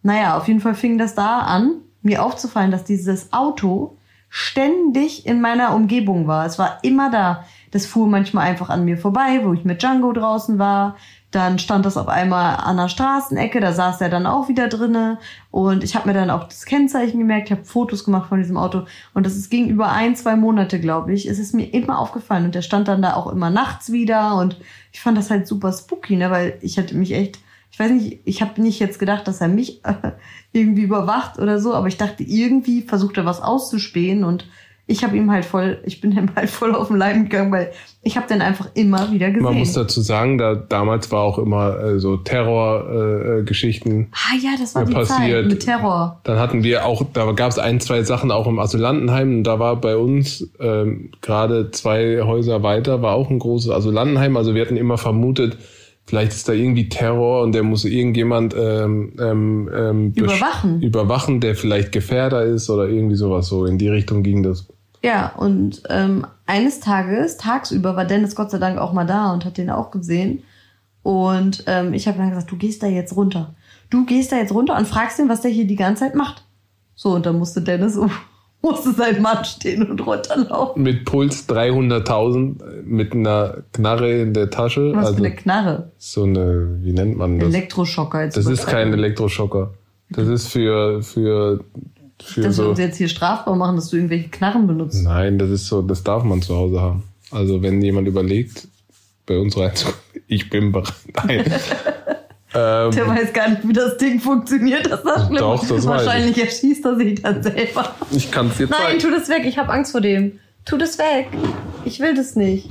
naja, auf jeden Fall fing das da an, mir aufzufallen, dass dieses Auto ständig in meiner Umgebung war. Es war immer da. Das fuhr manchmal einfach an mir vorbei, wo ich mit Django draußen war. Dann stand das auf einmal an der Straßenecke, da saß er dann auch wieder drinne. Und ich habe mir dann auch das Kennzeichen gemerkt, ich habe Fotos gemacht von diesem Auto. Und das ist ging über ein, zwei Monate, glaube ich. Es ist mir immer aufgefallen. Und der stand dann da auch immer nachts wieder. Und ich fand das halt super spooky, ne? weil ich hatte mich echt ich weiß nicht, ich habe nicht jetzt gedacht, dass er mich äh, irgendwie überwacht oder so, aber ich dachte, irgendwie versucht er was auszuspähen und ich habe ihm halt voll, ich bin ihm halt voll auf den Leim gegangen, weil ich habe den einfach immer wieder gesehen. Man muss dazu sagen, da damals war auch immer äh, so Terrorgeschichten. Äh, Geschichten. ah ja, das war Ja, die passiert. Zeit mit Terror. Dann hatten wir auch, da gab es ein, zwei Sachen auch im Asylantenheim. Und da war bei uns ähm, gerade zwei Häuser weiter, war auch ein großes Asylantenheim. Also wir hatten immer vermutet, vielleicht ist da irgendwie Terror und der muss irgendjemand ähm, ähm, ähm, Überwachen. überwachen, der vielleicht Gefährder ist oder irgendwie sowas. So in die Richtung ging das. Ja, und ähm, eines Tages, tagsüber, war Dennis Gott sei Dank auch mal da und hat den auch gesehen. Und ähm, ich habe dann gesagt, du gehst da jetzt runter. Du gehst da jetzt runter und fragst ihn, was der hier die ganze Zeit macht. So, und dann musste Dennis, musste sein Mann stehen und runterlaufen. Mit Puls 300.000, äh, mit einer Knarre in der Tasche. Was also für eine Knarre. so eine, wie nennt man das? Elektroschocker. Jetzt Das ist kein. Elektroschocker. Das ist für, für, Dass wir so. uns jetzt hier strafbar machen, dass du irgendwelche Knarren benutzt. Nein, das ist so, das darf man zu Hause haben. Also wenn jemand überlegt, bei uns reinzukommen, ich bin bereit. Nein. ähm, Der weiß gar nicht, wie das Ding funktioniert. Das ist das Schlimme. Doch, das weiß Wahrscheinlich erschießt er sich dann selber. ich kann es dir Nein, zeigen. tu das weg. Ich habe Angst vor dem. Tu das weg. Ich will das nicht.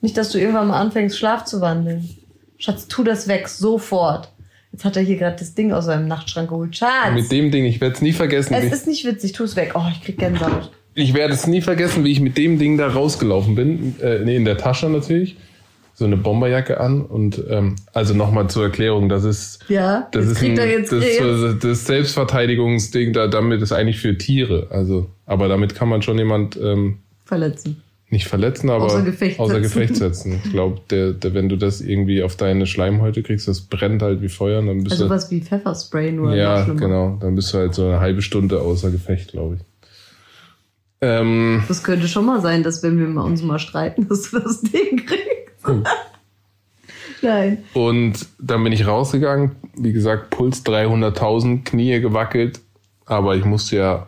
Nicht, dass du irgendwann mal anfängst, Schlaf zu wandeln. Schatz, tu das weg. Sofort. Jetzt hat er hier gerade das Ding aus seinem Nachtschrank geholt. Schatz. Mit dem Ding, ich werde es nie vergessen. es ist nicht witzig. Tu es weg. Oh, ich krieg Gänsehaut. Ich werde es nie vergessen, wie ich mit dem Ding da rausgelaufen bin. Äh, nee, in der Tasche natürlich. So eine Bomberjacke an. Und ähm, also nochmal zur Erklärung, das ist. Ja, Das ist kriegt ein, er jetzt das, Krebs. so das Selbstverteidigungsding, da, damit ist eigentlich für Tiere. Also, aber damit kann man schon jemand ähm, verletzen. Nicht verletzen, aber Außer Gefecht außer setzen. Gefecht setzen. Ich glaube, der, der, wenn du das irgendwie auf deine Schleimhäute kriegst, das brennt halt wie Feuer. Dann bist Also du, was wie Pfefferspray, nur ja, genau. Dann bist du halt so eine halbe Stunde außer Gefecht, glaube ich. Ähm, Das könnte schon mal sein, dass wenn wir mal uns mal streiten, dass du das Ding kriegst. Hm. Nein. Und dann bin ich rausgegangen. Wie gesagt, Puls 300.000, Knie gewackelt. Aber ich musste ja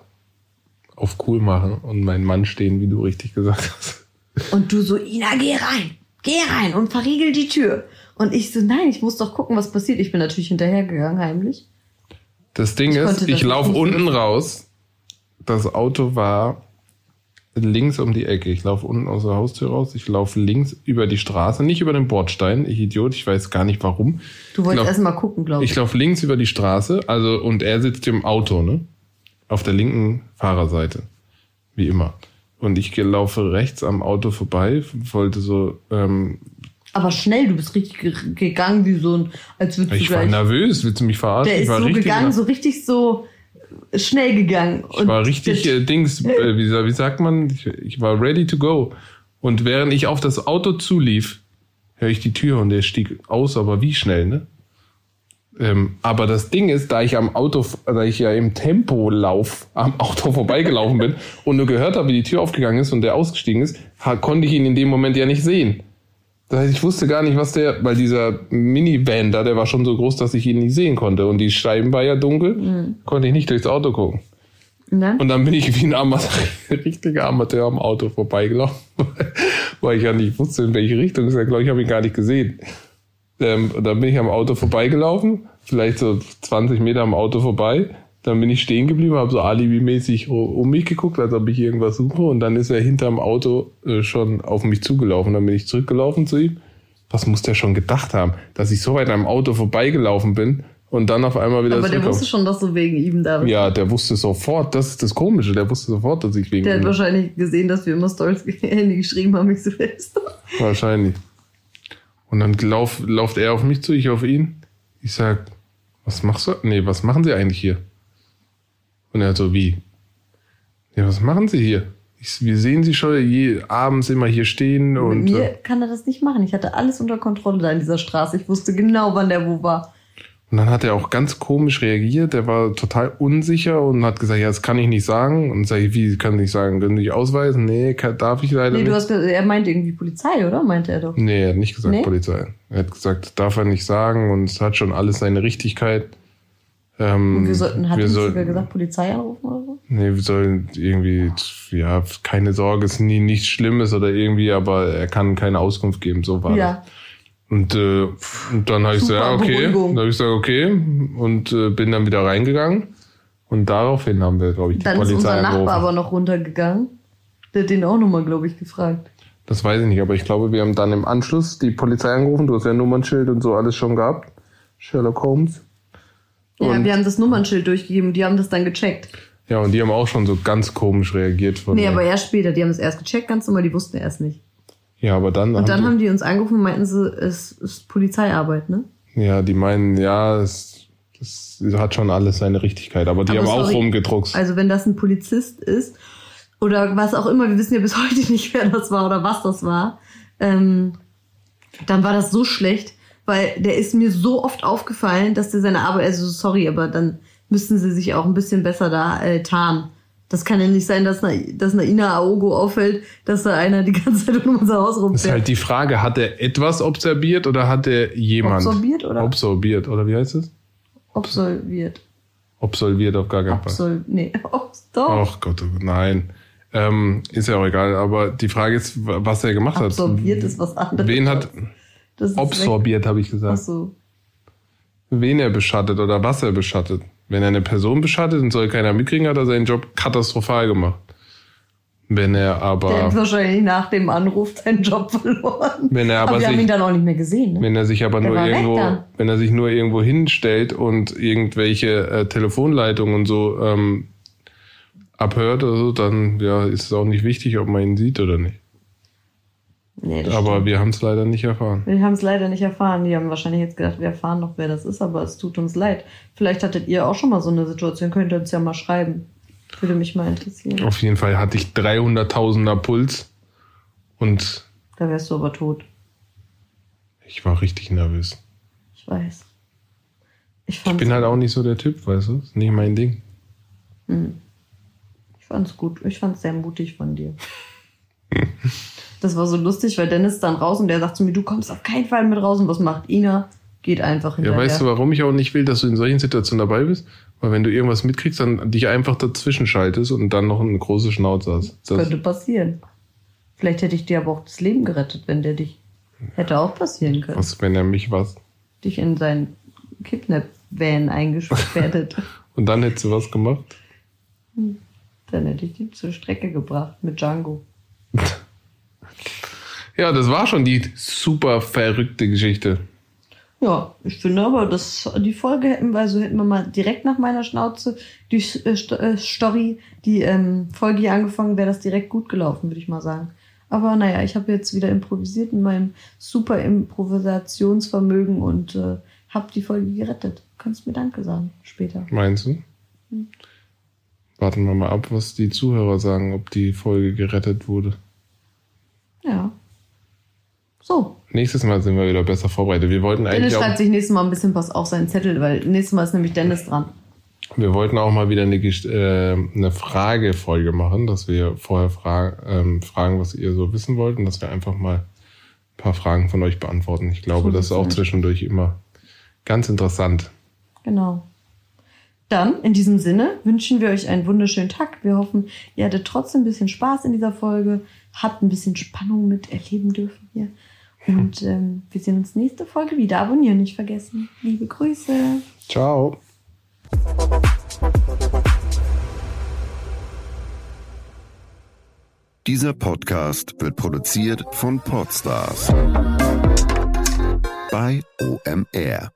auf cool machen und meinen Mann stehen, wie du richtig gesagt hast. Und du so, Ina, geh rein. Geh rein und verriegel die Tür. Und ich so, nein, ich muss doch gucken, was passiert. Ich bin natürlich hinterhergegangen, heimlich. Das Ding Ich ist, ich laufe unten raus. Das Auto war links um die Ecke. Ich laufe unten aus der Haustür raus. Ich laufe links über die Straße, nicht über den Bordstein. Ich Idiot, ich weiß gar nicht warum. Du wolltest erst mal gucken, glaube ich. Ich laufe links über die Straße, also und er sitzt im Auto, ne? Auf der linken Fahrerseite. Wie immer. Und ich laufe rechts am Auto vorbei, wollte so, ähm, Aber schnell, du bist richtig ge- gegangen, wie so ein, als würdest du ich war gleich. nervös, willst du mich verarschen? Der ist war so gegangen, so richtig so schnell gegangen. ich war richtig äh, Dings, äh, wie, wie sagt man? Ich, ich war ready to go. Und während ich auf das Auto zulief, höre ich die Tür und der stieg aus, aber wie schnell, ne? Ähm, aber das Ding ist, da ich am Auto, da ich ja im Tempolauf am Auto vorbeigelaufen bin und nur gehört habe, wie die Tür aufgegangen ist und der ausgestiegen ist, konnte ich ihn in dem Moment ja nicht sehen. Das heißt, ich wusste gar nicht, was der, weil dieser Minivan da, der war schon so groß, dass ich ihn nicht sehen konnte. Und die Scheiben war ja dunkel, konnte ich nicht durchs Auto gucken. Ne? Und dann bin ich wie ein Amateur, richtiger Amateur am Auto vorbeigelaufen, weil ich ja nicht wusste, in welche Richtung es ist. Ich glaube, ich habe ihn gar nicht gesehen. Ähm, dann bin ich am Auto vorbeigelaufen, vielleicht so 20 Meter am Auto vorbei, Dann bin ich stehen geblieben, habe so alibimäßig um mich geguckt, als ob ich irgendwas suche. Und dann ist er hinterm Auto äh, schon auf mich zugelaufen. Dann bin ich zurückgelaufen zu ihm. Was muss der schon gedacht haben, dass ich so weit am Auto vorbeigelaufen bin und dann auf einmal wieder Aber der wusste schon, dass du wegen ihm da bist. Ja, der wusste sofort, das ist das Komische, der wusste sofort, dass ich wegen Der ihm hat wahrscheinlich gesehen, dass wir immer Stories Handy geschrieben haben, ich so fest. Wahrscheinlich. Und dann lauf, lauft er auf mich zu, ich auf ihn. Ich sag, was machst du? Nee, was machen Sie eigentlich hier? Und er so, wie? Ja, was machen Sie hier? Ich, wir sehen Sie schon je, abends immer hier stehen Mit und. mir äh, kann er das nicht machen. Ich hatte alles unter Kontrolle da in dieser Straße. Ich wusste genau, wann der wo war. Und dann hat er auch ganz komisch reagiert. Der war total unsicher und hat gesagt, ja, das kann ich nicht sagen. Und sag ich, wie kann ich nicht sagen? Können Sie ausweisen? Nee, kann, darf ich leider Nee, du nicht. hast gesagt, er meinte irgendwie Polizei, oder? Meinte er doch. Nee, er hat nicht gesagt Nee? Polizei. Er hat gesagt, darf er nicht sagen und es hat schon alles seine Richtigkeit. Ähm, Und wir sollten, hat wir er sollten- sogar gesagt, Polizei anrufen oder so? Nee, wir sollen irgendwie, ja, keine Sorge, es ist nie nichts Schlimmes oder irgendwie, aber er kann keine Auskunft geben, so war das. Ja. Und, äh, und dann habe ich gesagt, Super ja, okay. Beruhigung. Dann habe ich gesagt, okay. Und äh, bin dann wieder reingegangen. Und daraufhin haben wir, glaube ich, die Dann ist Polizei unser Nachbar angerufen. aber noch runtergegangen. Der hat den auch nochmal, glaube ich, gefragt. Das weiß ich nicht, aber ich glaube, wir haben dann im Anschluss die Polizei angerufen. Du hast ja ein Nummernschild und so alles schon gehabt. Sherlock Holmes. Ja, Und- wir haben das Nummernschild durchgegeben, die haben das dann gecheckt. Ja, und die haben auch schon so ganz komisch reagiert. Von Nee, aber erst später, die haben es erst gecheckt, ganz normal, die wussten erst nicht. Ja, aber dann, Und dann die- haben die uns angerufen und meinten sie, es ist Polizeiarbeit, ne? Ja, die meinen, ja, es, es hat schon alles seine Richtigkeit, aber die Aber haben auch rumgedruckst. Also wenn das ein Polizist ist oder was auch immer, wir wissen ja bis heute nicht, wer das war oder was das war, ähm, dann war das so schlecht, weil der ist mir so oft aufgefallen, dass der seine Arbeit, also sorry, aber dann müssten sie sich auch ein bisschen besser da äh, tarnen. Das kann ja nicht sein, dass einer, dass einer Ina Aogo auffällt, dass da einer die ganze Zeit um unser Haus Das ist rumfährt. halt die Frage, hat er etwas observiert oder hat er jemand? Absorbiert oder? Absorbiert, oder wie heißt es? Absolviert. Absolviert auf gar keinen Fall. Absol nee, oh, doch. Ach Gott, oh Gott, nein. Ähm, ist ja auch egal, aber die Frage ist, was er gemacht Absorbiert hat. ist was anderes. Wen hat, das absorbiert, habe ich Ach gesagt. so. Wen er beschattet oder was er beschattet. Wenn er eine Person beschattet und soll keiner mitkriegen, hat er seinen Job katastrophal gemacht. Wenn er Der hat aber, wahrscheinlich nach dem Anruf seinen Job verloren. wenn er aber, wir haben sich, ihn dann auch nicht mehr gesehen. Ne? wenn er sich aber Der nur irgendwo, wenn er sich nur irgendwo hinstellt und irgendwelche äh, Telefonleitungen und so ähm, abhört oder so, dann ja, ist es auch nicht wichtig, ob man ihn sieht oder nicht. Nee, Aber wir haben es leider nicht erfahren. Wir haben es leider nicht erfahren. Die haben wahrscheinlich jetzt gedacht, wir erfahren noch, wer das ist, aber es tut uns leid. Vielleicht hattet ihr auch schon mal so eine Situation, könnt ihr uns ja mal schreiben. Würde mich mal interessieren. Auf jeden Fall hatte ich 300.000er Puls und Da wärst du aber tot. ich war richtig nervös. Ich weiß. Ich Ich bin halt auch nicht so der Typ, weißt du? Ist nicht mein Ding. ich fand's gut. Ich fand's sehr mutig von dir. Das war so lustig, weil Dennis dann raus und der sagt zu mir, du kommst auf keinen Fall mit raus. Und was macht Ina? Geht einfach Ja, hinterher. weißt du, warum ich auch nicht will, dass du in solchen Situationen dabei bist? Weil wenn du irgendwas mitkriegst, dann dich einfach dazwischen schaltest und dann noch eine große Schnauze hast. Das, Könnte passieren. Vielleicht hätte ich dir aber auch das Leben gerettet, wenn der dich. Hätte auch passieren können. was, wenn er mich was. Dich in seinen Kidnap-Van eingesperrt hätte. Und dann hättest du was gemacht? Dann hätte ich die zur Strecke gebracht mit Django. Ja, das war schon die super verrückte Geschichte. Ja, ich finde aber, dass die Folge hätten wir, also hätten wir mal direkt nach meiner Schnauze die äh, äh, Story, die ähm, Folge hier angefangen, wäre das direkt gut gelaufen, würde ich mal sagen. Aber naja, ich habe jetzt wieder improvisiert in meinem super Improvisationsvermögen und äh, habe die Folge gerettet. Kannst mir Danke sagen später. Meinst du? Warten wir mal ab, was die Zuhörer sagen, ob die Folge gerettet wurde. Ja. So, Nächstes Mal sind wir wieder besser vorbereitet. Wir wollten Dennis eigentlich auch, schreibt sich nächstes Mal ein bisschen was auf seinen Zettel, weil nächstes Mal ist nämlich Dennis dran. wir wollten auch mal wieder eine, äh, eine Fragefolge machen, dass wir vorher fra ähm, fragen, was ihr so wissen wollt und dass wir einfach mal ein paar Fragen von euch beantworten. Ich glaube, das ist auch zwischendurch immer ganz interessant. Genau. Dann, in diesem Sinne, wünschen wir euch einen wunderschönen Tag. Wir hoffen, ihr hattet trotzdem ein bisschen Spaß in dieser Folge, habt ein bisschen Spannung mit erleben dürfen hier. Und ähm, wir sehen uns nächste Folge wieder. Abonnieren nicht vergessen. Liebe Grüße. Ciao. Dieser Podcast wird produziert von Podstars bei OMR.